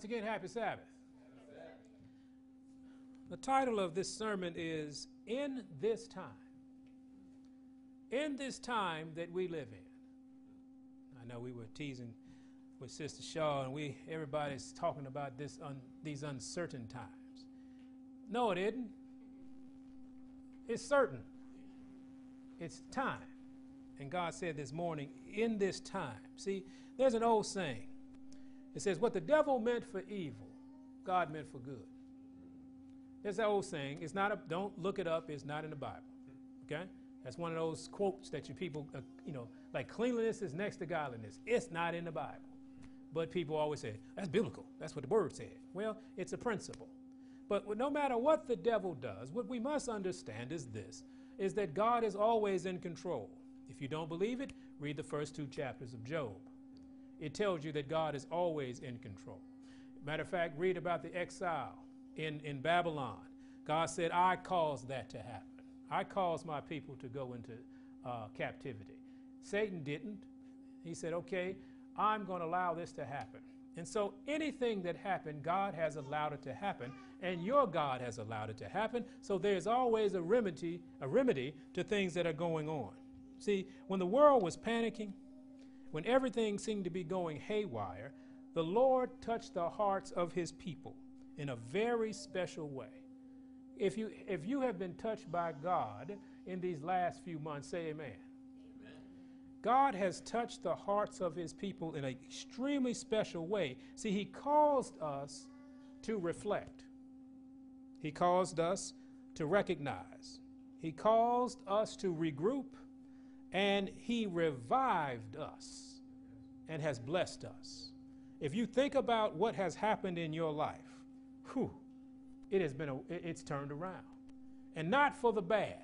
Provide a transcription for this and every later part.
Once again, happy Sabbath. The title of this sermon is In This Time. In this time that we live in. I know we were teasing with Sister Shaw, and we everybody's talking about this un, these uncertain times. No, it isn't. It's certain. It's time. And God said this morning, in this time. See, there's an old saying. It says, What the devil meant for evil, God meant for good. There's that old saying. It's not a, don't look it up, it's not in the Bible. Okay? That's one of those quotes that you people, uh, you know, like cleanliness is next to godliness. It's not in the Bible. But people always say, that's biblical. That's what the word said. Well, it's a principle. But no matter what the devil does, what we must understand is this, is that God is always in control. If you don't believe it, read the first two chapters of Job. It tells you that God is always in control. Matter of fact, read about the exile in, in Babylon. God said, I caused that to happen. I caused my people to go into uh, captivity. Satan didn't. He said, okay, I'm going to allow this to happen. And so anything that happened, God has allowed it to happen, and your God has allowed it to happen. So there's always a remedy, a remedy to things that are going on. See, when the world was panicking, when everything seemed to be going haywire, the Lord touched the hearts of his people in a very special way. If you, if you have been touched by God in these last few months, say amen. amen. God has touched the hearts of his people in an extremely special way. See, he caused us to reflect, he caused us to recognize, he caused us to regroup, and he revived us and has blessed us. If you think about what has happened in your life, whew, it has been, a, it's turned around. And not for the bad.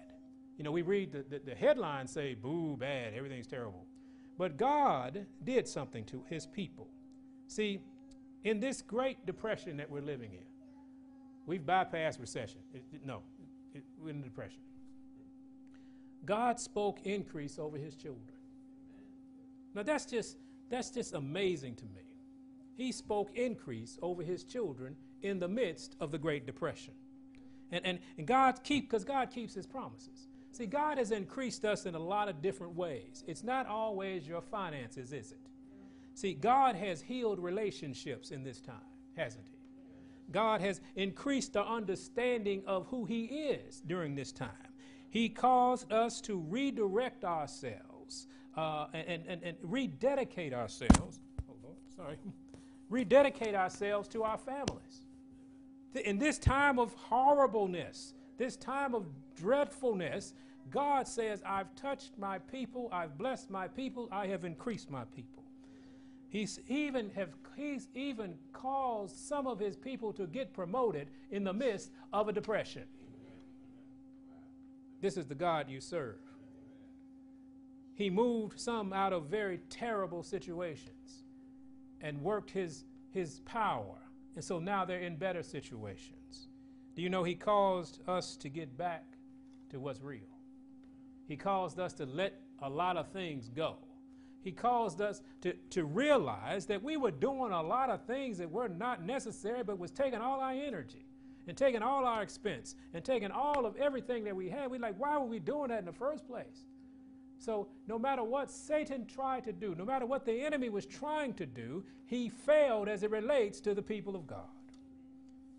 You know, we read the, the, the headlines say, boo, bad, everything's terrible. But God did something to his people. See, in this great depression that we're living in, we've bypassed recession. It, it, no, it, we're in depression. God spoke increase over his children. Now that's just that's just amazing to me. He spoke increase over his children in the midst of the Great Depression. And, and, and God keep because God keeps his promises. See, God has increased us in a lot of different ways. It's not always your finances, is it? See, God has healed relationships in this time, hasn't he? God has increased the understanding of who he is during this time. He caused us to redirect ourselves uh, and, and, and rededicate ourselves. Oh, Lord, sorry. rededicate ourselves to our families in this time of horribleness, this time of dreadfulness, God says, I've touched my people, I've blessed my people, I have increased my people. He's even, have, he's even caused some of his people to get promoted in the midst of a depression. This is the God you serve. He moved some out of very terrible situations and worked his, his power and so now they're in better situations. Do you know He caused us to get back to what's real? He caused us to let a lot of things go. He caused us to, to realize that we were doing a lot of things that were not necessary, but was taking all our energy and taking all our expense and taking all of everything that we had. We like, why were we doing that in the first place? So, no matter what Satan tried to do, no matter what the enemy was trying to do, he failed as it relates to the people of God.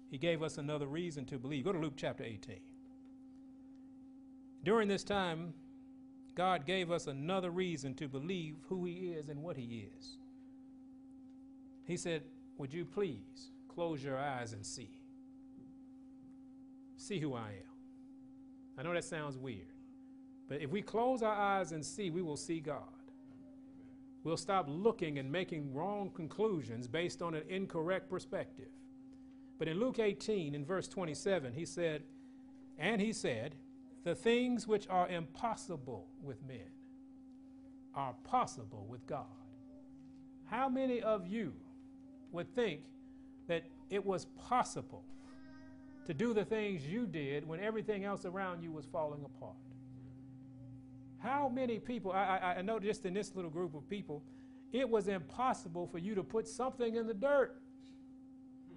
He gave us another reason to believe. Go to Luke chapter 18. During this time, God gave us another reason to believe who He is and what He is. He said, Would you please close your eyes and see? See who I am. I know that sounds weird. But if we close our eyes and see, we will see God. We'll stop looking and making wrong conclusions based on an incorrect perspective. But in Luke 18, in verse 27, he said, And he said, The things which are impossible with men are possible with God. How many of you would think that it was possible to do the things you did when everything else around you was falling apart? How many people, I, I, I know just in this little group of people, it was impossible for you to put something in the dirt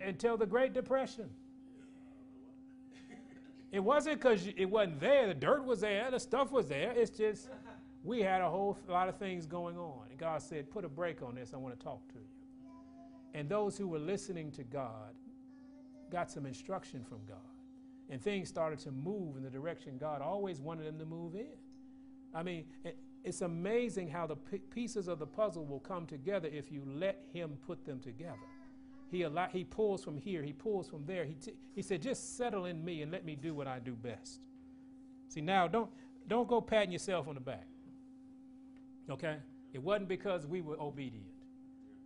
until the Great Depression. It wasn't because it wasn't there. The dirt was there. The stuff was there. It's just we had a whole lot of things going on. And God said, put a break on this. I want to talk to you. And those who were listening to God got some instruction from God. And things started to move in the direction God always wanted them to move in. I mean, it, it's amazing how the pieces of the puzzle will come together if you let Him put them together. He, allow, he pulls from here, He pulls from there. He, he said, just settle in me and let me do what I do best. See, now don't, don't go patting yourself on the back. Okay? It wasn't because we were obedient.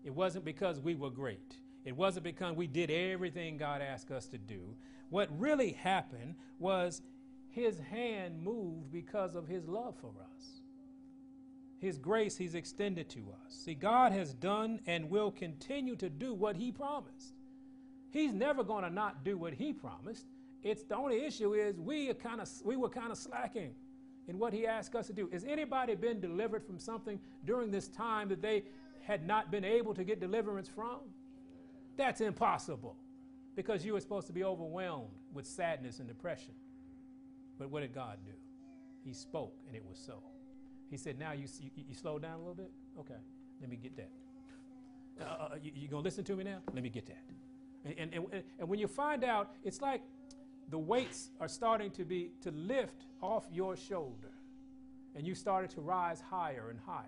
It wasn't because we were great. It wasn't because we did everything God asked us to do. What really happened was his hand moved because of his love for us. His grace he's extended to us. See, God has done and will continue to do what he promised. He's never going to not do what he promised. It's the only issue is we are kind of we were kind of slacking in what he asked us to do. Has anybody been delivered from something during this time that they had not been able to get deliverance from? That's impossible because you were supposed to be overwhelmed with sadness and depression. But what did God do? He spoke and it was so. He said, Now you, you, you slow down a little bit? Okay, let me get that. Uh, uh, uh you, you to listen to me now? Let me get that. And, and, and, and when you find out, it's like the weights are starting to be to lift off your shoulder and you started to rise higher and higher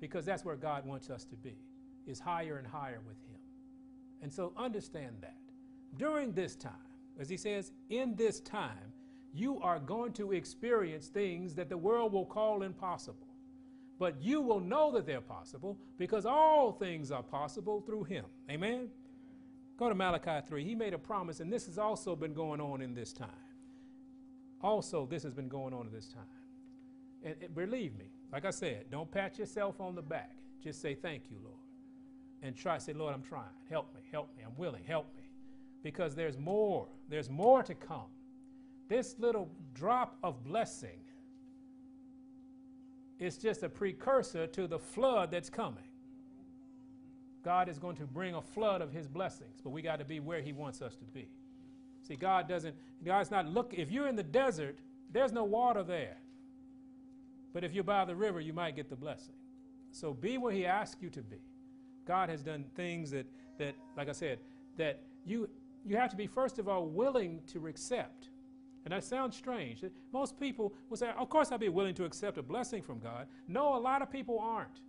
because that's where God wants us to be is higher and higher with him. And so understand that. During this time, as he says, in this time, you are going to experience things that the world will call impossible. But you will know that they're possible because all things are possible through him. Amen? Go to Malachi 3. He made a promise, and this has also been going on in this time. Also, this has been going on in this time. And, and believe me, like I said, don't pat yourself on the back. Just say, Thank you, Lord. And try, say, Lord, I'm trying. Help me, help me. I'm willing, help me. Because there's more. There's more to come. This little drop of blessing is just a precursor to the flood that's coming. God is going to bring a flood of his blessings, but we got to be where he wants us to be. See, God doesn't, God's not look, if you're in the desert, there's no water there. But if you're by the river, you might get the blessing. So be where he asks you to be. God has done things that, that like I said, that you, you have to be, first of all, willing to accept. And that sounds strange. Most people will say, Of course, I'd be willing to accept a blessing from God. No, a lot of people aren't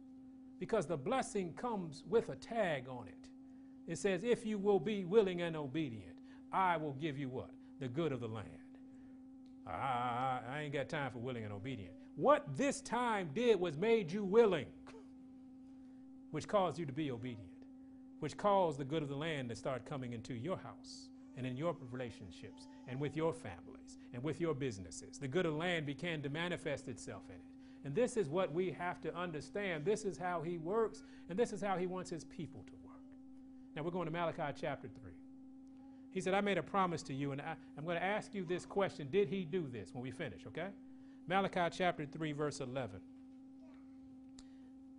because the blessing comes with a tag on it. It says, If you will be willing and obedient, I will give you what? The good of the land. I, I ain't got time for willing and obedient. What this time did was made you willing, which caused you to be obedient, which caused the good of the land to start coming into your house and in your relationships and with your families and with your businesses. The good of the land began to manifest itself in it. And this is what we have to understand. This is how he works, and this is how he wants his people to work. Now we're going to Malachi chapter 3. He said, I made a promise to you, and I, am going to ask you this question Did he do this when we finish, okay? Malachi chapter 3, verse 11.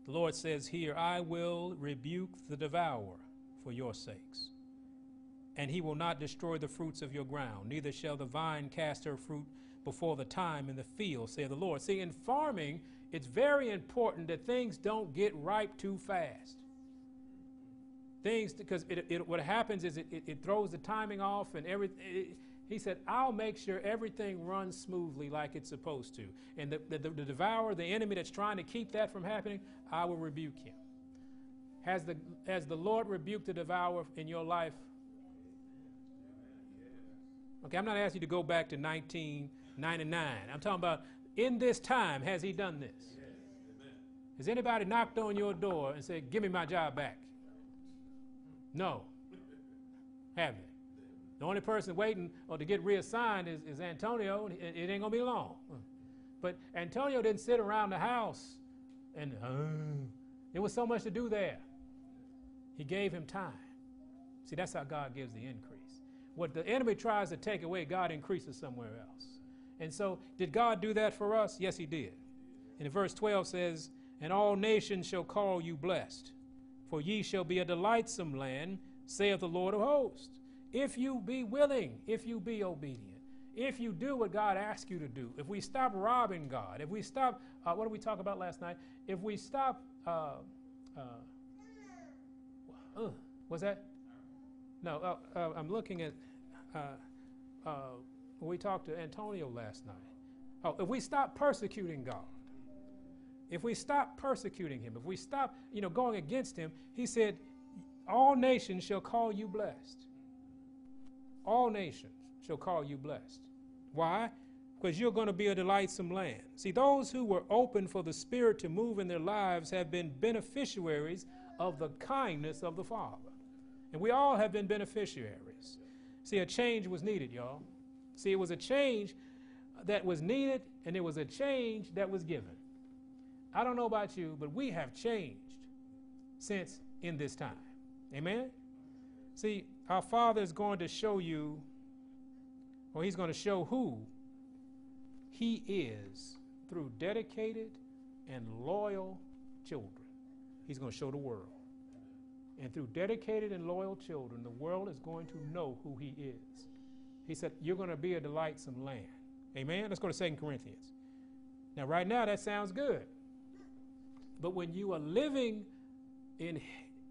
The Lord says here, I will rebuke the devourer for your sakes, and he will not destroy the fruits of your ground, neither shall the vine cast her fruit before the time in the field, saith the Lord. See, in farming, it's very important that things don't get ripe too fast. Things, because it, it, what happens is it, it, it, throws the timing off and everything. He said, I'll make sure everything runs smoothly like it's supposed to. And the, the, the devourer, the enemy that's trying to keep that from happening, I will rebuke him. Has the, has the Lord rebuked the devourer in your life? Okay, I'm not asking you to go back to 1999. I'm talking about in this time, has he done this? Has anybody knocked on your door and said, Give me my job back? No. Have they? The only person waiting or to get reassigned is, is Antonio. It, it ain't going to be long. But Antonio didn't sit around the house and uh, there was so much to do there. He gave him time. See, that's how God gives the increase. What the enemy tries to take away, God increases somewhere else. And so, did God do that for us? Yes, He did. And verse 12 says, And all nations shall call you blessed, for ye shall be a delightsome land, saith the Lord of hosts. If you be willing, if you be obedient, if you do what God asks you to do, if we stop robbing God, if we stop, uh, what did we talk about last night? If we stop, uh, uh, uh was that? No, uh, uh, I'm looking at, we talked to Antonio last night. Oh, if we stop persecuting God, if we stop persecuting him, if we stop, you know, going against him, he said, all nations shall call you blessed. All nations shall call you blessed. Why? Because you're going to be a delightsome land. See, those who were open for the Spirit to move in their lives have been beneficiaries of the kindness of the Father. And we all have been beneficiaries. See, a change was needed, y'all. See, it was a change that was needed, and it was a change that was given. I don't know about you, but we have changed since in this time. Amen? See, our Father is going to show you, or He's going to show who He is through dedicated and loyal children. He's going to show the world. And through dedicated and loyal children, the world is going to know who He is. He said, You're going to be a delightsome land. Amen? Let's go to 2 Corinthians. Now, right now, that sounds good. But when you are living in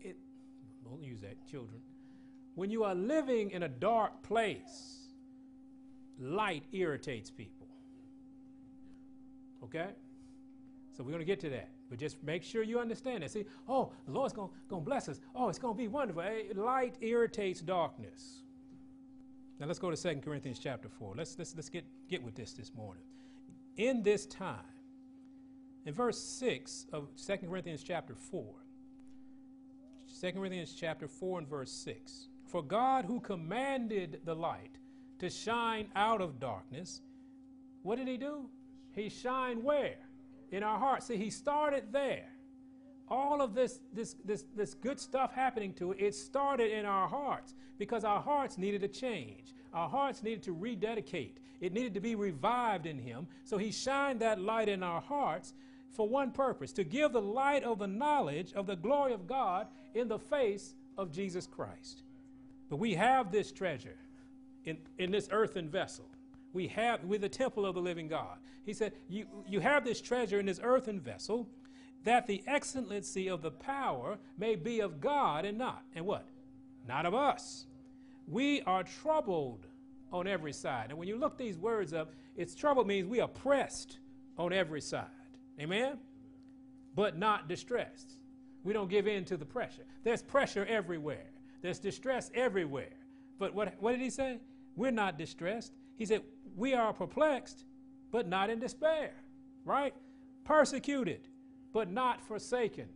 it, don't use that, children. When you are living in a dark place, light irritates people. Okay? So we're going to get to that. But just make sure you understand that. See, oh, the Lord's going to bless us. Oh, it's going to be wonderful. Hey, light irritates darkness. Now let's go to 2 Corinthians chapter 4. Let's, let's, let's get, get with this this morning. In this time, in verse 6 of 2 Corinthians chapter 4, 2 Corinthians chapter 4 and verse 6. For God who commanded the light to shine out of darkness, what did he do? He shined where? In our hearts. See, he started there. All of this, this, this, this good stuff happening to it, it started in our hearts because our hearts needed a change. Our hearts needed to rededicate. It needed to be revived in him. So he shined that light in our hearts for one purpose to give the light of the knowledge of the glory of God in the face of Jesus Christ. But we have this treasure in, in this earthen vessel. We have, with the temple of the living God. He said, you, you have this treasure in this earthen vessel that the excellency of the power may be of God and not. And what? Not of us. We are troubled on every side. And when you look these words up, it's trouble means we are pressed on every side. Amen? But not distressed. We don't give in to the pressure. There's pressure everywhere, there's distress everywhere. But what, what did he say? We're not distressed. He said, We are perplexed, but not in despair, right? Persecuted, but not forsaken.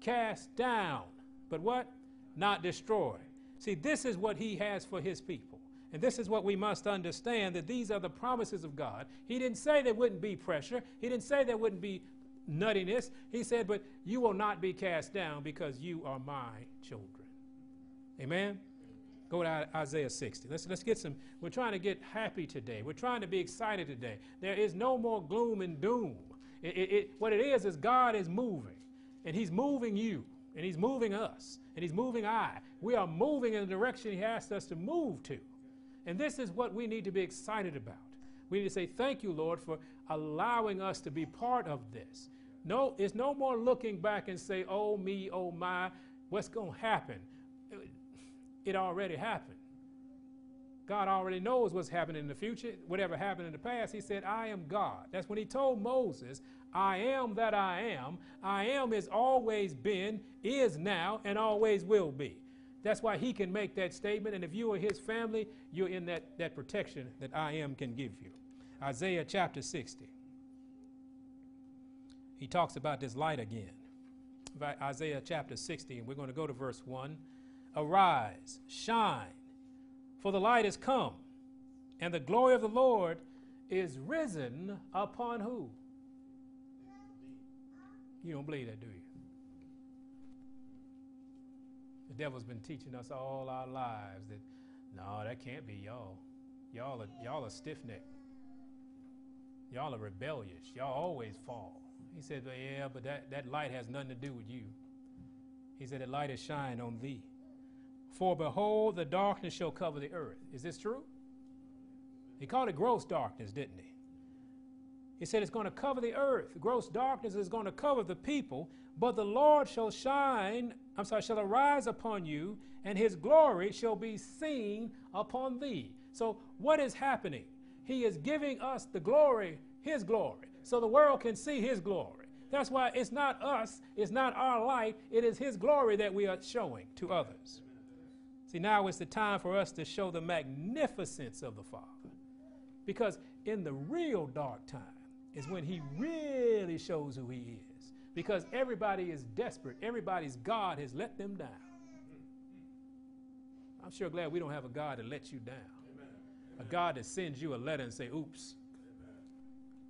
Cast down, but what? Not destroyed. See, this is what he has for his people. And this is what we must understand that these are the promises of God. He didn't say there wouldn't be pressure, He didn't say there wouldn't be nuttiness. He said, But you will not be cast down because you are my children. Amen? Go to Isaiah 60. Let's, let's get some. We're trying to get happy today. We're trying to be excited today. There is no more gloom and doom. It, it, it, what it is, is God is moving. And He's moving you. And He's moving us. And He's moving I. We are moving in the direction He asked us to move to. And this is what we need to be excited about. We need to say, Thank you, Lord, for allowing us to be part of this. No, it's no more looking back and say, oh me, oh my, what's going to happen? It already happened. God already knows what's happening in the future. Whatever happened in the past, He said, I am God. That's when He told Moses, I am that I am. I am has always been, is now, and always will be. That's why He can make that statement. And if you are His family, you're in that, that protection that I am can give you. Isaiah chapter 60 he talks about this light again. Isaiah chapter 60, and we're going to go to verse 1. Arise, shine, for the light is come, and the glory of the Lord is risen upon who? You don't believe that, do you? The devil's been teaching us all our lives that no, that can't be y'all. Y'all are y'all are stiff-necked. Y'all are rebellious. Y'all always fall. He said, well, Yeah, but that, that light has nothing to do with you. He said, The light has shined on thee. For behold, the darkness shall cover the earth. Is this true? He called it gross darkness, didn't he? He said it's going to cover the earth. Gross darkness is going to cover the people, but the Lord shall shine, I'm sorry, shall arise upon you, and his glory shall be seen upon thee. So, what is happening? He is giving us the glory, his glory, so the world can see his glory. That's why it's not us, it's not our light, it is his glory that we are showing to others. See, now is the time for us to show the magnificence of the Father. Because in the real dark time is when he really shows who he is. Because everybody is desperate, everybody's God has let them down. I'm sure glad we don't have a God that lets you down. Amen. A God that sends you a letter and say, oops. Amen.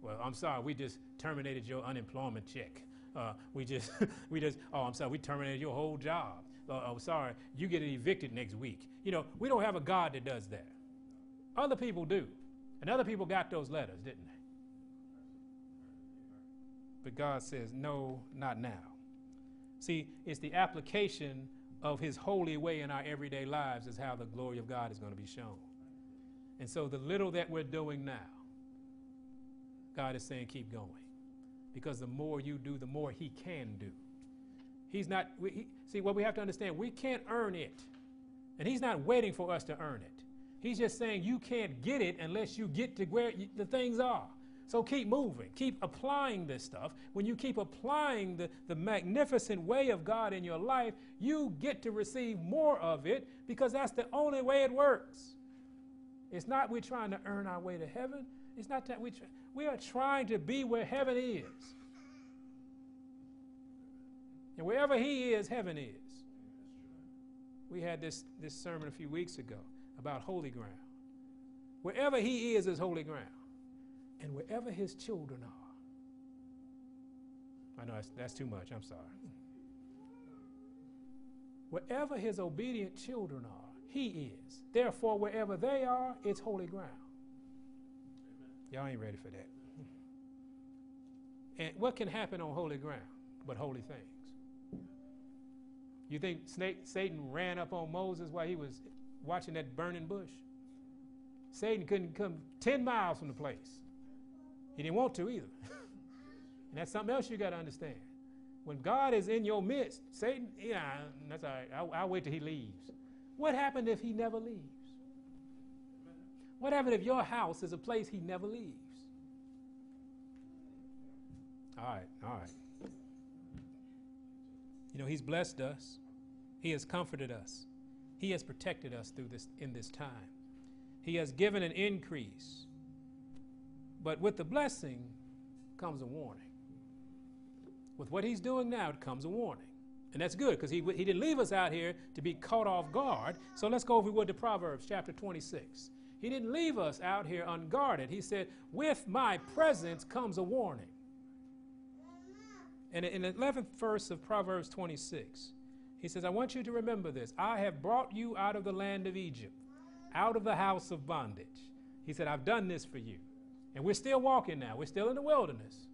Well, I'm sorry, we just terminated your unemployment check. Uh, we just, we just, oh, I'm sorry, we terminated your whole job. Uh, oh, sorry, you get evicted next week. You know, we don't have a God that does that. Other people do. And other people got those letters, didn't they? But God says, no, not now. See, it's the application of his holy way in our everyday lives is how the glory of God is going to be shown. And so the little that we're doing now, God is saying keep going. Because the more you do, the more he can do. He's not, we, he, see, what we have to understand, we can't earn it. And he's not waiting for us to earn it. He's just saying you can't get it unless you get to where you, the things are. So keep moving, keep applying this stuff. When you keep applying the, the magnificent way of God in your life, you get to receive more of it because that's the only way it works. It's not we're trying to earn our way to heaven. It's not that we, try, we are trying to be where heaven is. And wherever He is, heaven is. We had this, this sermon a few weeks ago about holy ground. Wherever He is, is holy ground and wherever his children are. I know that's, that's too much, I'm sorry. Wherever his obedient children are, he is. Therefore, wherever they are, it's holy ground. Y'all ain't ready for that. And what can happen on holy ground but holy things? You think Snake, Satan ran up on Moses while he was watching that burning bush? Satan couldn't come 10 miles from the place. He didn't want to either. and that's something else you got to understand. When God is in your midst, Satan, yeah, that's all right. I'll, I'll wait till he leaves. What happened if he never leaves? What happened if your house is a place he never leaves? All right, all right. You know, he's blessed us. He has comforted us. He has protected us through this in this time. He has given an increase. But with the blessing comes a warning. With what he's doing now it comes a warning. And that's good because he, he didn't leave us out here to be caught off guard. So let's go, over would, to Proverbs chapter 26. He didn't leave us out here unguarded. He said, With my presence comes a warning. And in the 11th verse of Proverbs 26, he says, I want you to remember this. I have brought you out of the land of Egypt, out of the house of bondage. He said, I've done this for you. And we're still walking now. We're still in the wilderness.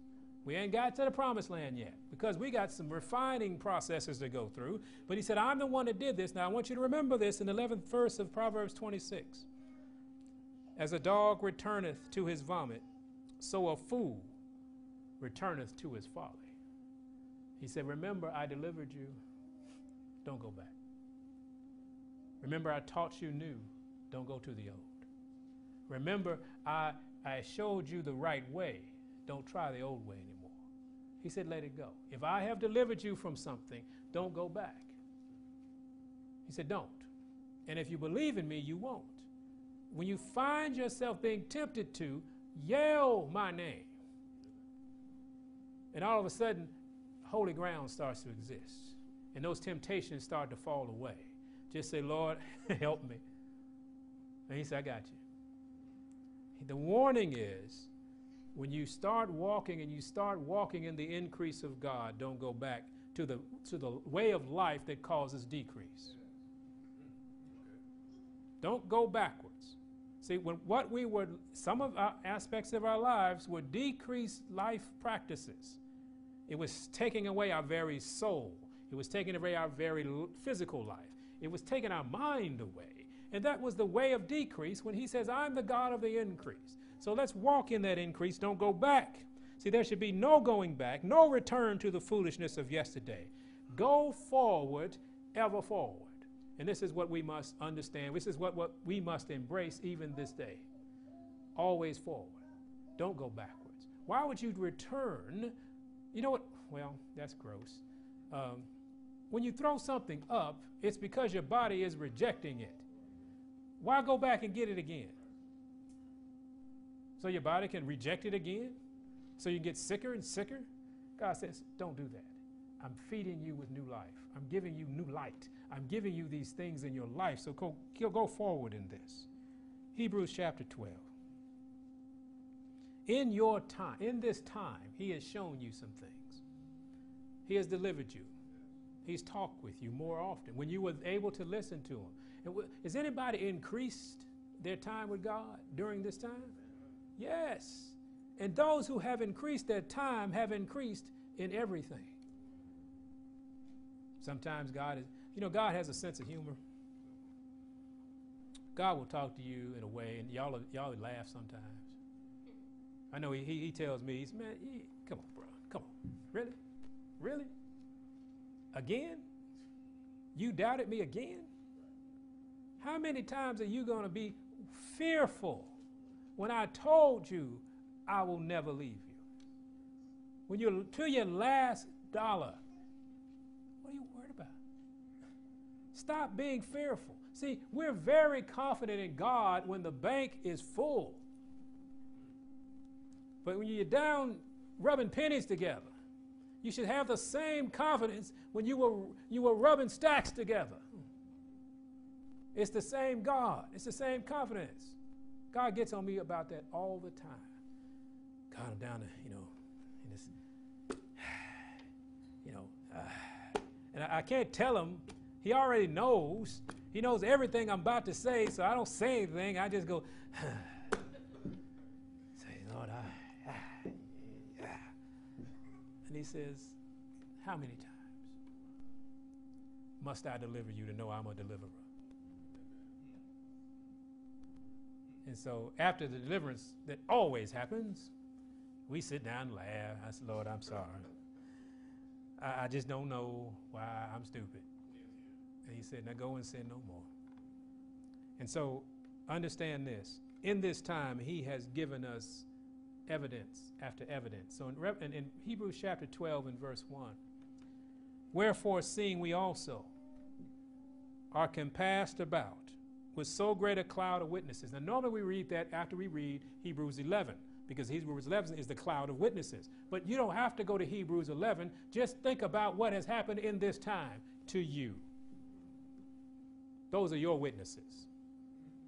We ain't got to the promised land yet because we got some refining processes to go through. But he said, I'm the one that did this. Now I want you to remember this in the 11th verse of Proverbs 26. As a dog returneth to his vomit, so a fool returneth to his folly. He said, Remember, I delivered you. Don't go back. Remember, I taught you new. Don't go to the old. Remember, I I showed you the right way. Don't try the old way anymore. He said, Let it go. If I have delivered you from something, don't go back. He said, Don't. And if you believe in me, you won't. When you find yourself being tempted to, yell my name. And all of a sudden, holy ground starts to exist. And those temptations start to fall away. Just say, Lord, help me. And he said, I got you. The warning is when you start walking and you start walking in the increase of God, don't go back to the, to the way of life that causes decrease. Don't go backwards. See, when what we were, some of our aspects of our lives were decreased life practices. It was taking away our very soul. It was taking away our very physical life. It was taking our mind away. And that was the way of decrease when he says, I'm the God of the increase. So let's walk in that increase. Don't go back. See, there should be no going back, no return to the foolishness of yesterday. Go forward, ever forward. And this is what we must understand. This is what, what we must embrace even this day. Always forward. Don't go backwards. Why would you return? You know what? Well, that's gross. Um, when you throw something up, it's because your body is rejecting it. Why go back and get it again? So your body can reject it again? So you get sicker and sicker? God says, don't do that. I'm feeding you with new life. I'm giving you new light. I'm giving you these things in your life. So go, go forward in this. Hebrews chapter 12. In your time, in this time, He has shown you some things. He has delivered you. He's talked with you more often when you were able to listen to Him. Has anybody increased their time with God during this time? Yes. And those who have increased their time have increased in everything. Sometimes God is, you know, God has a sense of humor. God will talk to you in a way, and y'all y'all laugh sometimes. I know he, he, he tells me, he's man, he, come on, bro, come on, really, really, again? You doubted me again? How many times are you going to be fearful when I told you I will never leave you? When you're to your last dollar, what are you worried about? Stop being fearful. See, we're very confident in God when the bank is full. But when you're down rubbing pennies together, you should have the same confidence when you were, you were rubbing stacks together. It's the same God, it's the same confidence. God gets on me about that all the time. God, I'm down to, you know, in this, you know, uh, and I, I can't tell him. He already knows. He knows everything I'm about to say, so I don't say anything. I just go, say, Lord, I, ah, yeah. And he says, How many times must I deliver you to know I'm a deliverer? And so after the deliverance that always happens, we sit down and laugh. I said, Lord, I'm sorry. I, I just don't know why I'm stupid. And he said, Now go and sin no more. And so understand this. In this time, he has given us evidence after evidence. So in, in, in Hebrews chapter 12 and verse 1, wherefore, seeing we also are compassed about with so great a cloud of witnesses. Now, normally we read that after we read Hebrews 11, because Hebrews 11 is the cloud of witnesses. But you don't have to go to Hebrews 11. Just think about what has happened in this time to you. Those are your witnesses.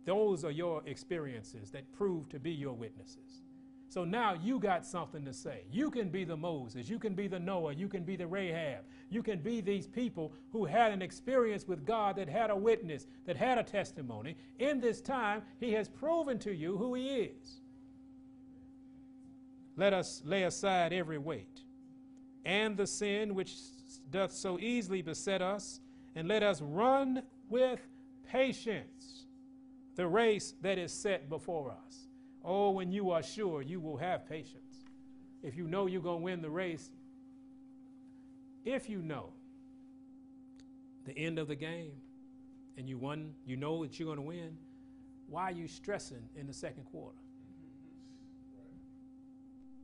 Those are your experiences that prove to be your witnesses. So now you got something to say. You can be the Moses, you can be the Noah, you can be the Rahab, you can be these people who had an experience with God that had a witness, that had a testimony. In this time, He has proven to you who He is. Let us lay aside every weight and the sin which doth so easily beset us, and let us run with patience the race that is set before us. Oh, when you are sure you will have patience. If you know you're going to win the race, if you know the end of the game and you won, you know that you're going to win, why are you stressing in the second quarter?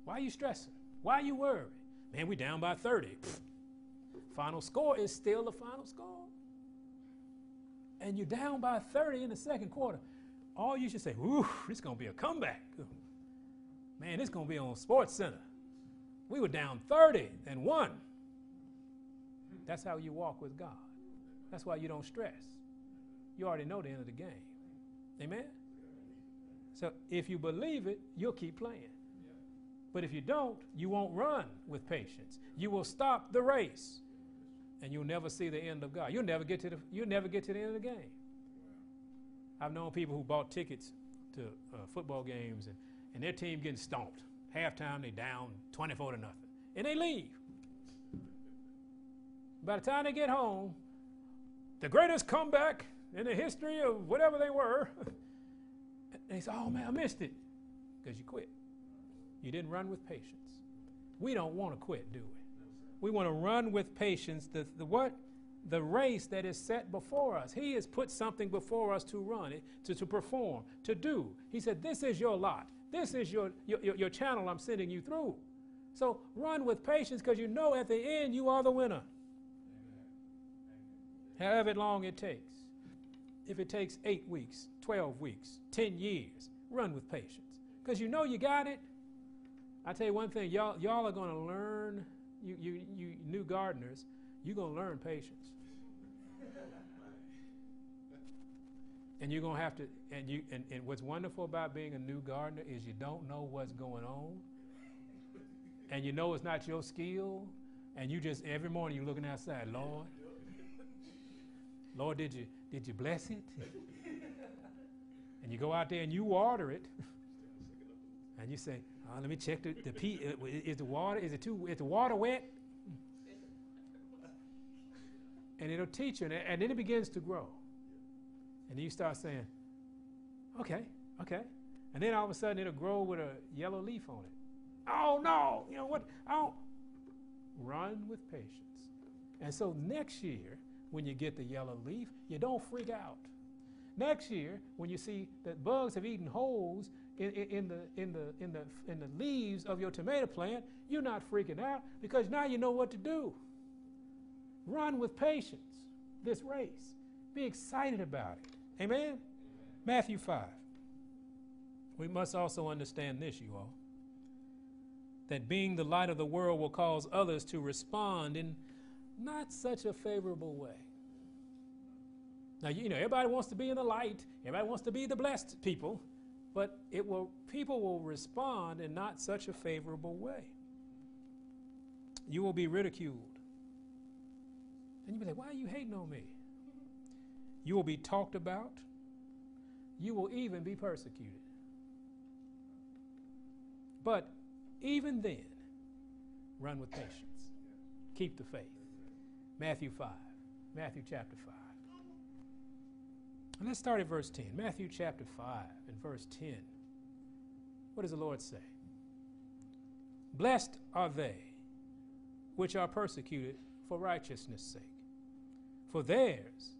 Why are you stressing? Why are you worried? Man, we down by 30. Pfft. Final score is still the final score. And you're down by 30 in the second quarter all you should say, "Ooh, this gonna be a comeback." Man, this gonna be on Sports Center. We were down 30 and one. That's how you walk with God. That's why you don't stress. You already know the end of the game. Amen? So if you believe it, you'll keep playing. But if you don't, you won't run with patience. You will stop the race. And you'll never see the end of God. You'll never get to the, you'll never get to the end of the game. I've known people who bought tickets to uh, football games and, and their team getting stomped. Halftime, they down 24 to nothing. And they leave. By the time they get home, the greatest comeback in the history of whatever they were. they say, oh man, I missed it because you quit. You didn't run with patience. We don't want to quit, do we? We want to run with patience the, the what? The race that is set before us. He has put something before us to run, to, to perform, to do. He said, This is your lot. This is your, your, your channel I'm sending you through. So run with patience because you know at the end you are the winner. However long it takes. If it takes eight weeks, 12 weeks, 10 years, run with patience because you know you got it. I tell you one thing, y'all, y'all are going to learn, you, you, you new gardeners, you're going to learn patience. and you're going to have to, and, you, and, and what's wonderful about being a new gardener is you don't know what's going on. And you know it's not your skill. And you just, every morning you're looking outside, Lord, Lord, did you, did you bless it? and you go out there and you water it. and you say, uh, let me check the, the P. Uh, is the water, is it too, is the water wet? And it'll teach you, and, and then it begins to grow. And then you start saying, okay, okay. And then all of a sudden it'll grow with a yellow leaf on it. Oh no, you know what? Don't. Run with patience. And so next year, when you get the yellow leaf, you don't freak out. Next year, when you see that bugs have eaten holes in, in, in, the, in, the, in, the, in the leaves of your tomato plant, you're not freaking out because now you know what to do. Run with patience this race. Be excited about it. Amen? Amen? Matthew 5. We must also understand this, you all, that being the light of the world will cause others to respond in not such a favorable way. Now, you know, everybody wants to be in the light, everybody wants to be the blessed people but it will people will respond in not such a favorable way. You will be ridiculed. And you'll be like, why are you hating on me? You will be talked about. You will even be persecuted. But even then, run with patience. Keep the faith. Matthew 5. Matthew chapter 5. And let's start at verse 10. Matthew chapter 5 and verse 10. What does the Lord say? Blessed are they which are persecuted for righteousness' sake, for theirs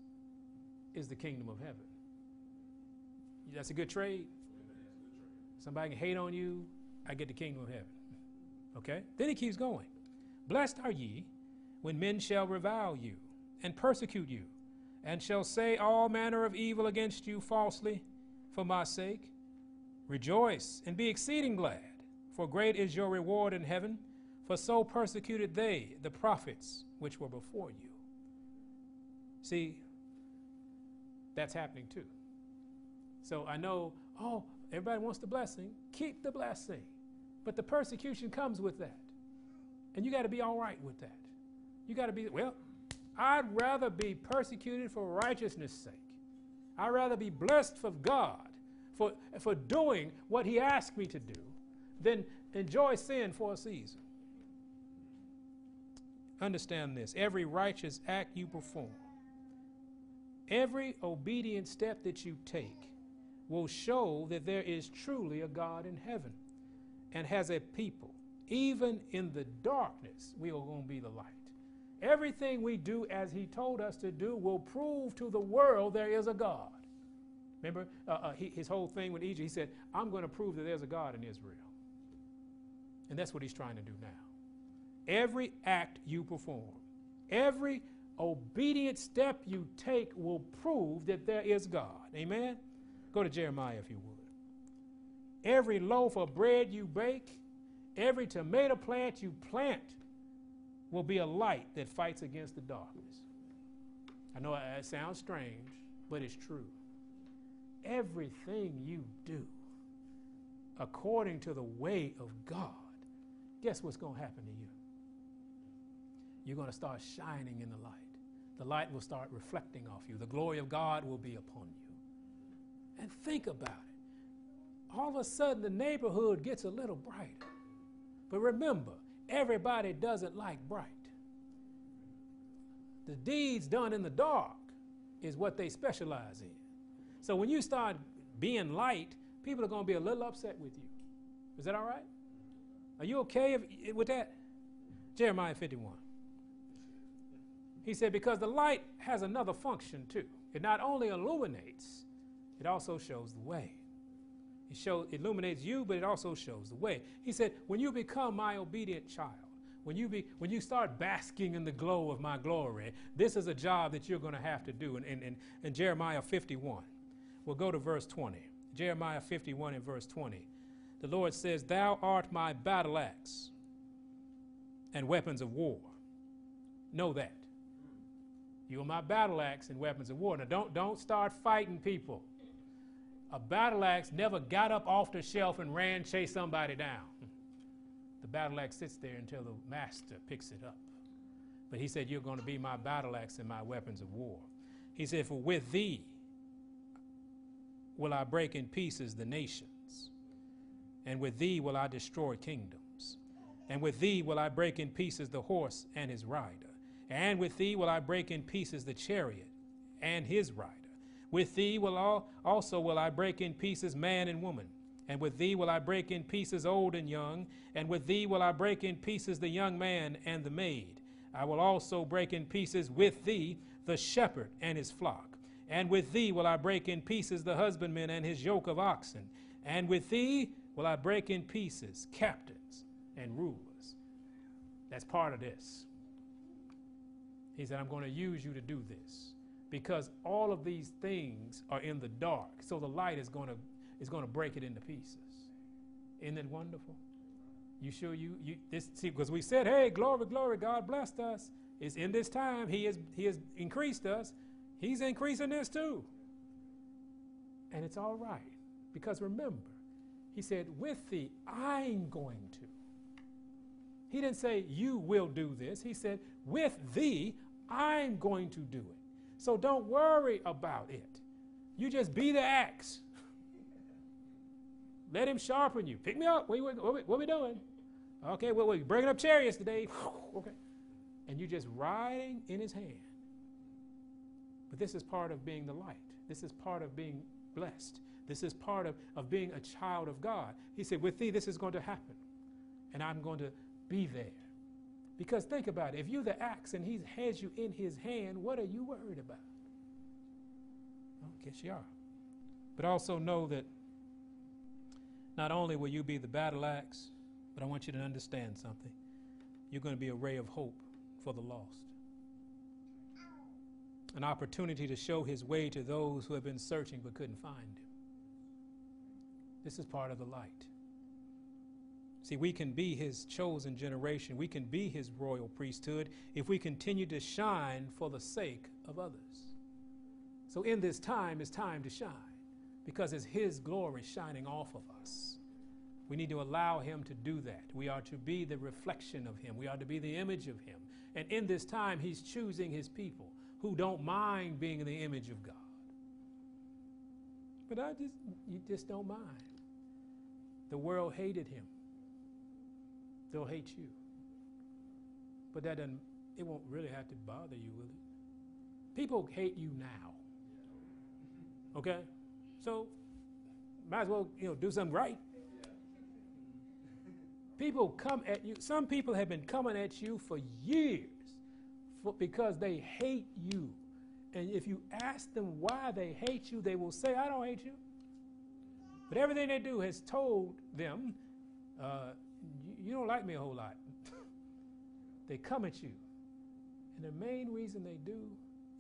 is the kingdom of heaven. That's a good trade. Somebody can hate on you, I get the kingdom of heaven. Okay? Then he keeps going. Blessed are ye when men shall revile you and persecute you and shall say all manner of evil against you falsely for my sake. Rejoice and be exceeding glad, for great is your reward in heaven, for so persecuted they the prophets which were before you. See, that's happening too. So I know, oh, everybody wants the blessing. Keep the blessing. But the persecution comes with that. And you got to be all right with that. You got to be, well, I'd rather be persecuted for righteousness' sake. I'd rather be blessed for God for, for doing what He asked me to do than enjoy sin for a season. Understand this every righteous act you perform, every obedient step that you take will show that there is truly a God in heaven and has a people. Even in the darkness, we are going to be the light. Everything we do as he told us to do will prove to the world there is a God. Remember uh, uh, he, his whole thing with Egypt? He said, I'm going to prove that there's a God in Israel. And that's what he's trying to do now. Every act you perform, every obedient step you take will prove that there is God. Amen? Go to Jeremiah if you would. Every loaf of bread you bake, every tomato plant you plant will be a light that fights against the darkness. I know it sounds strange, but it's true. Everything you do according to the way of God, guess what's going to happen to you? You're going to start shining in the light. The light will start reflecting off you. The glory of God will be upon you. And think about it. All of a sudden, the neighborhood gets a little brighter. But remember, Everybody doesn't like bright. The deeds done in the dark is what they specialize in. So when you start being light, people are going to be a little upset with you. Is that all right? Are you okay if, with that? Jeremiah 51. He said, because the light has another function too. It not only illuminates, it also shows the way. It illuminates you, but it also shows the way. He said, when you become my obedient child, when you, be, when you start basking in the glow of my glory, this is a job that you're going to have to do. In, in, in Jeremiah 51, we'll go to verse 20. Jeremiah 51 and verse 20. The Lord says, Thou art my battle axe and weapons of war. Know that. You are my battle axe and weapons of war. Now don't, don't start fighting people. A battle axe never got up off the shelf and ran, chase somebody down. The battle axe sits there until the master picks it up. But he said, You're going to be my battle axe and my weapons of war. He said, For with thee will I break in pieces the nations, and with thee will I destroy kingdoms, and with thee will I break in pieces the horse and his rider, and with thee will I break in pieces the chariot and his rider. With thee will all, also will I break in pieces man and woman. And with thee will I break in pieces old and young, and with thee will I break in pieces the young man and the maid. I will also break in pieces with thee the shepherd and his flock. And with thee will I break in pieces the husbandman and his yoke of oxen. And with thee will I break in pieces captains and rulers. That's part of this. He said, I'm going to use you to do this because all of these things are in the dark. So the light is going to, is going to break it into pieces. Isn't it wonderful? You sure you, you this see because we said, hey, glory, glory, God blessed us. It's in this time He has He has increased us. He's increasing this too. And it's all right. Because remember, he said, with thee, I'm going to. He didn't say, you will do this. He said, with thee, I'm going to do it. So don't worry about it. You just be the axe. Let him sharpen you. Pick me up. What, what, what, we doing? Okay, well, we're bringing up chariots today. okay. And you're just riding in his hand. But this is part of being the light. This is part of being blessed. This is part of, of being a child of God. He said, With thee, this is going to happen. And I'm going to be there. Because think about it if you're the axe and he has you in his hand, what are you worried about? Well, I guess you are. But also know that not only will you be the battle axe, but I want you to understand something. You're going to be a ray of hope for the lost. An opportunity to show his way to those who have been searching but couldn't find him. This is part of the light. See, we can be his chosen generation. We can be his royal priesthood if we continue to shine for the sake of others. So, in this time, it's time to shine because it's his glory shining off of us. We need to allow him to do that. We are to be the reflection of him, we are to be the image of him. And in this time, he's choosing his people who don't mind being in the image of God. But I just, you just don't mind. The world hated him. They'll hate you. But that doesn't, it won't really have to bother you, will it? People hate you now. Okay? So, might as well, you know, do something right. People come at you, some people have been coming at you for years for, because they hate you. And if you ask them why they hate you, they will say, I don't hate you. But everything they do has told them, uh, you, don't like me a whole lot. they come at you. And the main reason they do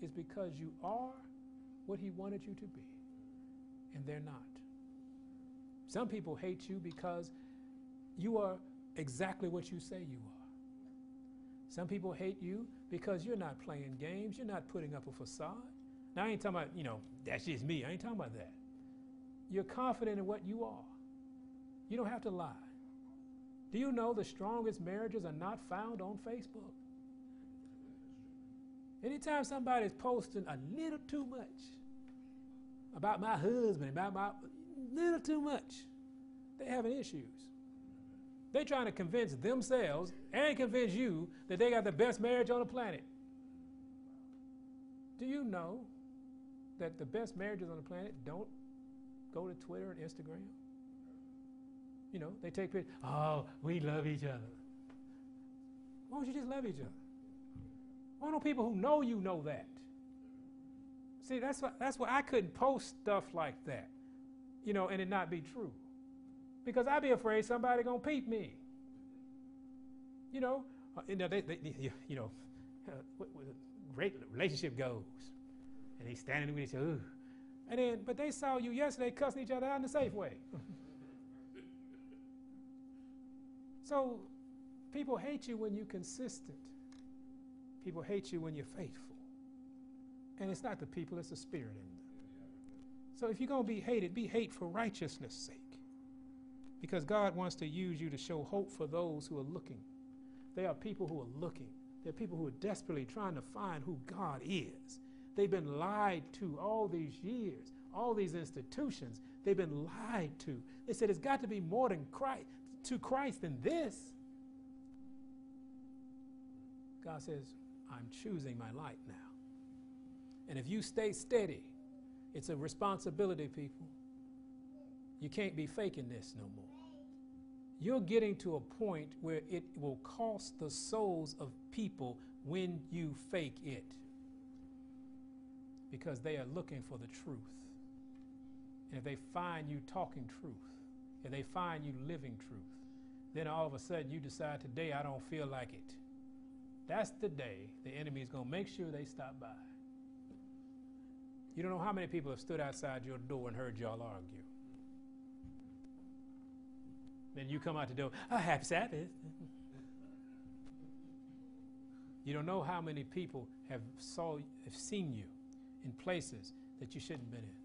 is because you are what he wanted you to be. And they're not. Some people hate you because you are exactly what you say you are. Some people hate you because you're not playing games, you're not putting up a facade. Now, I ain't talking about, you know, that's just me. I ain't talking about that. You're confident in what you are. You don't have to lie. Do you know the strongest marriages are not found on Facebook? Anytime somebody's posting a little too much about my husband, about my little too much, they're having issues. They're trying to convince themselves and convince you that they got the best marriage on the planet. Do you know that the best marriages on the planet don't go to Twitter and Instagram? You know, they take pictures. Oh, we love each other. Why don't you just love each other? Why don't people who know you know that? See, that's why, that's why I couldn't post stuff like that, you know, and it not be true. Because I'd be afraid somebody gonna peep me. You know, uh, you know, they, they, you know, great relationship goes, and they standing with each other, and then, but they saw you yesterday cussing each other out in the safe way. So, people hate you when you're consistent. People hate you when you're faithful. And it's not the people, it's the spirit in them. So if you're going to be hated, be hate for righteousness' sake. Because God wants to use you to show hope for those who are looking. There are people who are looking. There are people who are desperately trying to find who God is. They've been lied to all these years, all these institutions. They've been lied to. They said it's got to be more than Christ to Christ than this. God says, I'm choosing my light now. And if you stay steady, it's a responsibility, people. You can't be faking this no more. You're getting to a point where it will cost the souls of people when you fake it because they are looking for the truth. And if they find you talking truth, if they find you living truth, then all of a sudden you decide today I don't feel like it. That's the day the enemy is going to make sure they stop by. You don't know how many people have stood outside your door and heard y'all argue. Then you come out the door, oh, happy Sabbath. you don't know how many people have saw have seen you in places that you shouldn't have been in.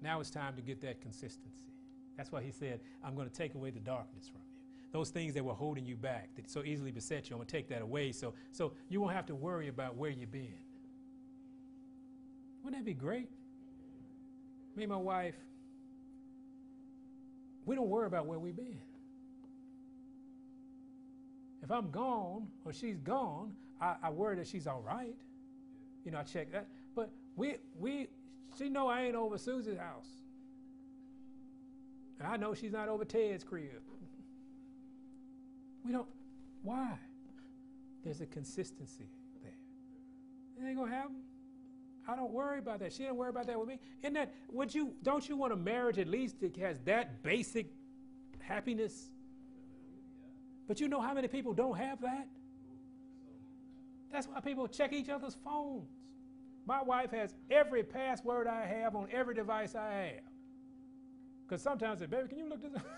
Now it's time to get that consistency. That's why he said, I'm going to take away the darkness from you. Those things that were holding you back, that so easily beset you, I'm going to take that away so, so you won't have to worry about where you've been. Wouldn't that be great? Me and my wife, we don't worry about where we've been. If I'm gone or she's gone, I, I worry that she's all right. You know, I check that. But we we she know I ain't over Susie's house. And I know she's not over Ted's crib. We don't why? There's a consistency there. It ain't gonna happen. I don't worry about that. She didn't worry about that with me. In that, would you don't you want a marriage at least that has that basic happiness? But you know how many people don't have that? That's why people check each other's phones. My wife has every password I have on every device I have. Because sometimes I say, baby, can you look this up?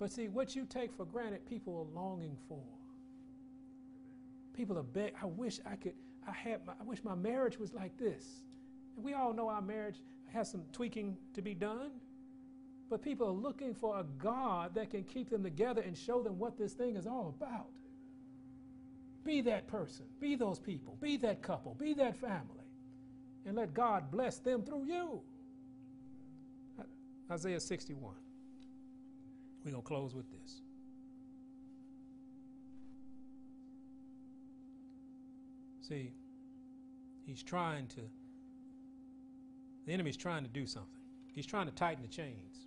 but see, what you take for granted, people are longing for. People are beg. I wish I could. I had. My, I wish my marriage was like this. And we all know our marriage has some tweaking to be done. But people are looking for a God that can keep them together and show them what this thing is all about. Be that person, be those people, be that couple, be that family, and let God bless them through you. Isaiah 61. We're going to close with this. See, he's trying to, the enemy's trying to do something. He's trying to tighten the chains.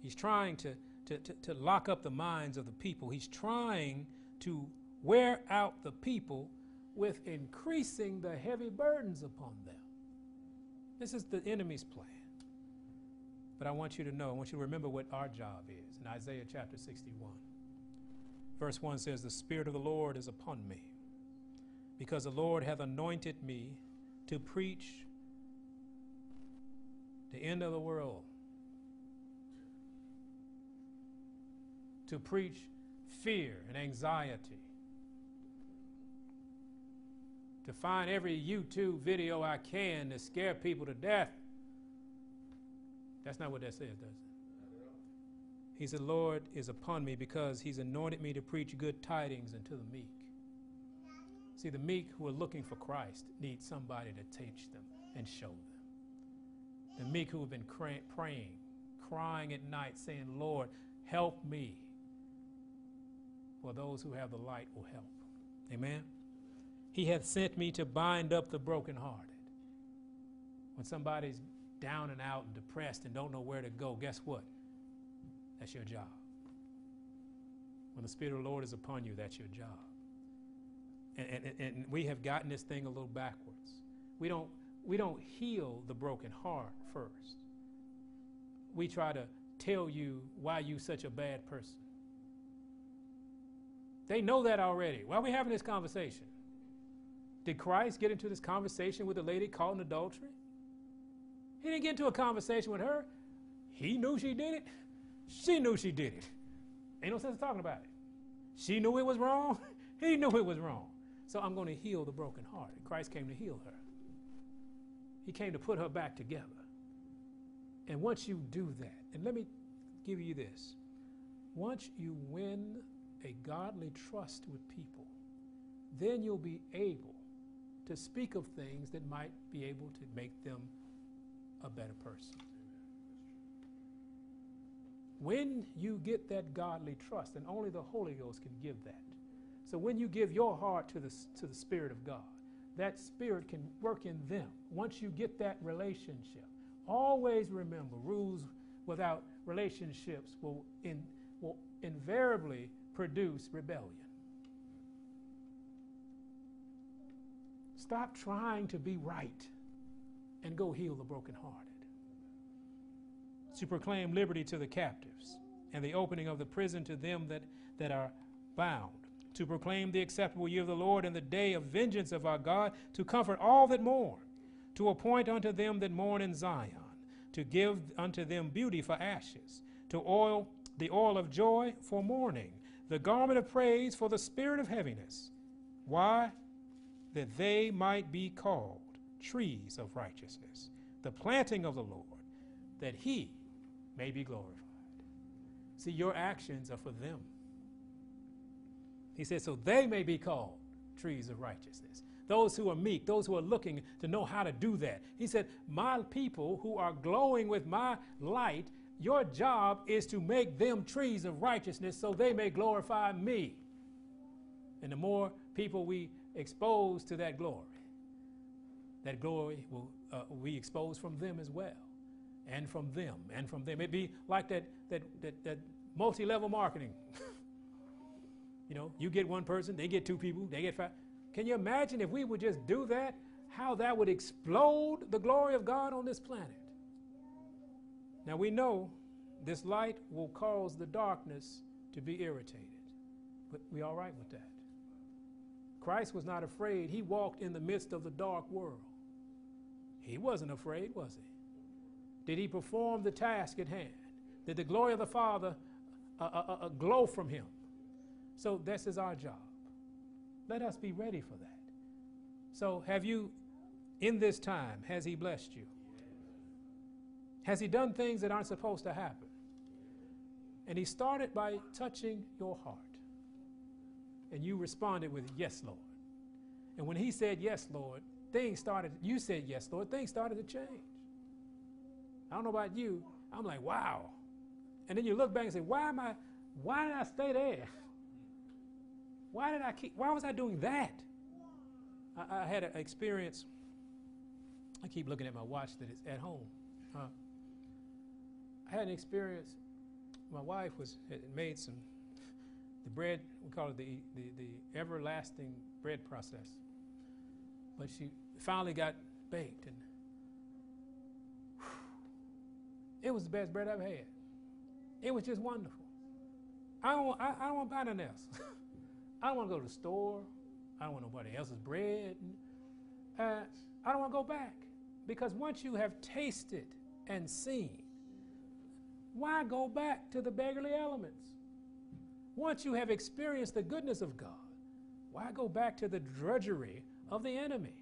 He's trying to, to, to, to lock up the minds of the people. He's trying to wear out the people with increasing the heavy burdens upon them. This is the enemy's plan. But I want you to know, I want you to remember what our job is. In Isaiah chapter 61, verse 1 says, The Spirit of the Lord is upon me because the Lord hath anointed me to preach the end of the world, to preach fear and anxiety, to find every YouTube video I can to scare people to death. That's not what that says, does it? He said, Lord is upon me because he's anointed me to preach good tidings unto the meek. See, the meek who are looking for Christ need somebody to teach them and show them. The meek who have been cry- praying, crying at night, saying, Lord, help me. For those who have the light will help. Amen. He hath sent me to bind up the brokenhearted. When somebody's down and out and depressed and don't know where to go, guess what? That's your job. When the Spirit of the Lord is upon you, that's your job. And, and, and we have gotten this thing a little backwards. We don't, we don't heal the broken heart first. We try to tell you why you're such a bad person. They know that already. Why are we having this conversation? Did Christ get into this conversation with a lady caught in adultery? He didn't get into a conversation with her. He knew she did it. She knew she did it. Ain't no sense talking about it. She knew it was wrong. he knew it was wrong. So I'm going to heal the broken heart. Christ came to heal her. He came to put her back together. And once you do that, and let me give you this once you win a godly trust with people, then you'll be able to speak of things that might be able to make them a better person. When you get that godly trust, and only the Holy Ghost can give that. So when you give your heart to the, to the Spirit of God, that Spirit can work in them. Once you get that relationship, always remember rules without relationships will, in, will invariably produce rebellion. Stop trying to be right and go heal the brokenhearted. To proclaim liberty to the captives and the opening of the prison to them that, that are bound. To proclaim the acceptable year of the Lord and the day of vengeance of our God, to comfort all that mourn, to appoint unto them that mourn in Zion, to give unto them beauty for ashes, to oil the oil of joy for mourning, the garment of praise for the spirit of heaviness. Why? That they might be called trees of righteousness, the planting of the Lord, that he may be glorified. See, your actions are for them. He said, so they may be called trees of righteousness. Those who are meek, those who are looking to know how to do that. He said, My people who are glowing with my light, your job is to make them trees of righteousness so they may glorify me. And the more people we expose to that glory, that glory will uh, be exposed from them as well, and from them, and from them. It'd be like that, that, that, that multi level marketing. you know, you get one person, they get two people, they get five. Can you imagine if we would just do that? How that would explode the glory of God on this planet. Now we know this light will cause the darkness to be irritated. But we all right with that. Christ was not afraid. He walked in the midst of the dark world. He wasn't afraid, was he? Did he perform the task at hand? Did the glory of the Father uh, uh, uh, uh, glow from him? So this is our job. Let us be ready for that. So, have you, in this time, has he blessed you? Has he done things that aren't supposed to happen? And he started by touching your heart. And you responded with, Yes, Lord. And when he said, Yes, Lord, things started, you said yes, Lord, things started to change. I don't know about you. I'm like, wow. And then you look back and say, why am I, why did I stay there? Why did I keep, why was I doing that? I, I had an experience. I keep looking at my watch that is at home. Uh, I had an experience. My wife was had made some the bread. We call it the the, the everlasting bread process. But she finally got baked, and whew, it was the best bread I've had. It was just wonderful. I don't, I, I don't want to buy nothing else. I don't want to go to the store. I don't want nobody else's bread. Uh, I don't want to go back. Because once you have tasted and seen, why go back to the beggarly elements? Once you have experienced the goodness of God, why go back to the drudgery of the enemy.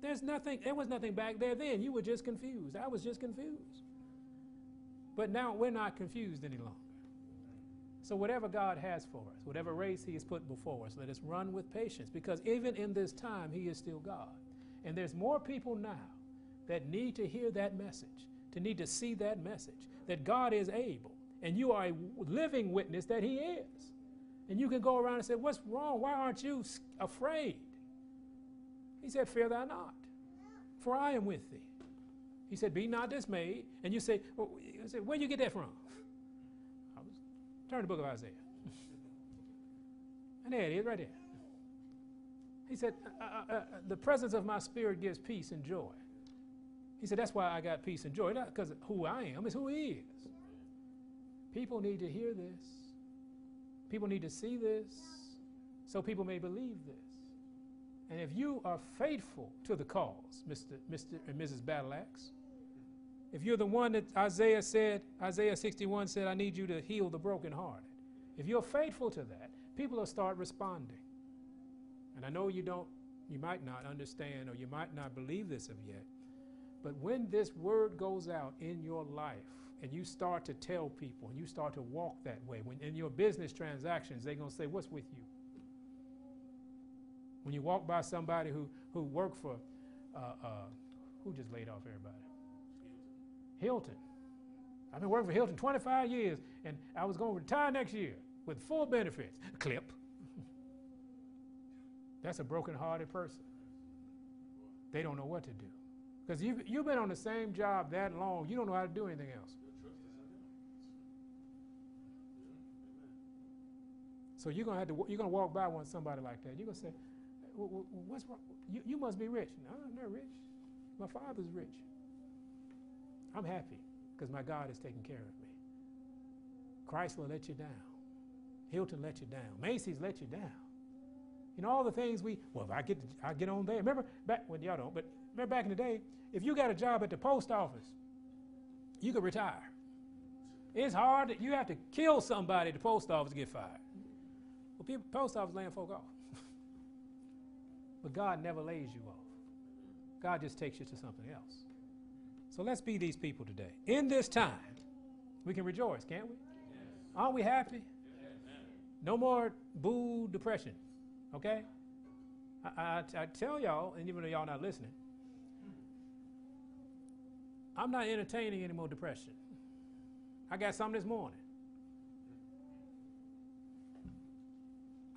There's nothing, there was nothing back there then. You were just confused. I was just confused. But now we're not confused any longer. So, whatever God has for us, whatever race He has put before us, let us run with patience because even in this time, He is still God. And there's more people now that need to hear that message, to need to see that message, that God is able. And you are a living witness that He is. And you can go around and say, What's wrong? Why aren't you afraid? He said, Fear thou not, for I am with thee. He said, Be not dismayed. And you say, well, say Where you get that from? I was, turn the book of Isaiah. and there it is, right there. He said, uh, uh, uh, The presence of my spirit gives peace and joy. He said, That's why I got peace and joy. Not because who I am, it's who He is. People need to hear this. People need to see this so people may believe this. And if you are faithful to the cause, Mr. Mr. and Mrs. Battleaxe, if you're the one that Isaiah said, Isaiah 61 said, I need you to heal the brokenhearted. If you're faithful to that, people will start responding. And I know you don't, you might not understand or you might not believe this of yet, but when this word goes out in your life and you start to tell people and you start to walk that way, when in your business transactions, they're going to say, What's with you? When you walk by somebody who, who worked for, uh, uh, who just laid off everybody? Hilton. I've been working for Hilton 25 years, and I was going to retire next year with full benefits. Clip. That's a broken-hearted person. They don't know what to do. Because you've, you've been on the same job that long, you don't know how to do anything else. So you're gonna have to you're gonna walk by one somebody like that. You're gonna say, "What's wrong? You, you must be rich." No, I'm not rich. My father's rich. I'm happy because my God is taking care of me. Chrysler let you down. Hilton let you down. Macy's let you down. You know all the things we. Well, if I get I get on there. Remember back when y'all don't, but remember back in the day, if you got a job at the post office, you could retire. It's hard. You have to kill somebody at the post office to get fired. Well, people, post office laying folk off. but God never lays you off. God just takes you to something else. So let's be these people today. In this time, we can rejoice, can't we? Yes. Aren't we happy? Yes. No more boo depression, okay? I, I, I tell y'all, and even though y'all not listening, I'm not entertaining any more depression. I got some this morning.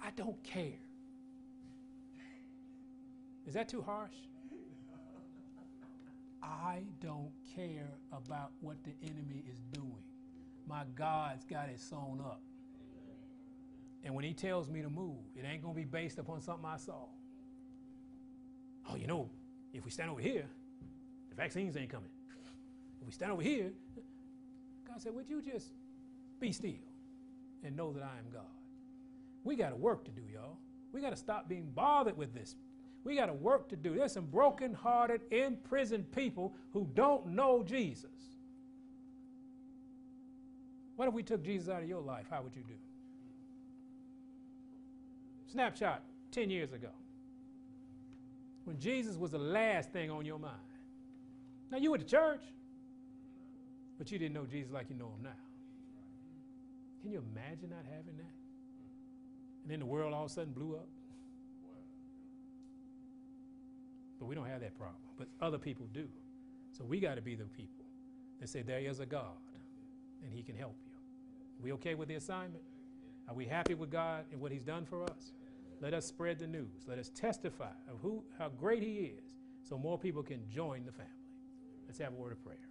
I don't care. Is that too harsh? I don't care about what the enemy is doing. My God's got it sewn up. And when he tells me to move, it ain't going to be based upon something I saw. Oh, you know, if we stand over here, the vaccines ain't coming. If we stand over here, God said, Would you just be still and know that I am God? We got a work to do, y'all. We got to stop being bothered with this. We got a work to do. There's some broken-hearted, imprisoned people who don't know Jesus. What if we took Jesus out of your life? How would you do? Snapshot 10 years ago when Jesus was the last thing on your mind. Now, you went to church, but you didn't know Jesus like you know him now. Can you imagine not having that? And then the world all of a sudden blew up. But we don't have that problem. But other people do. So we got to be the people that say, there is a God and he can help you. We okay with the assignment? Are we happy with God and what he's done for us? Let us spread the news. Let us testify of who, how great he is so more people can join the family. Let's have a word of prayer.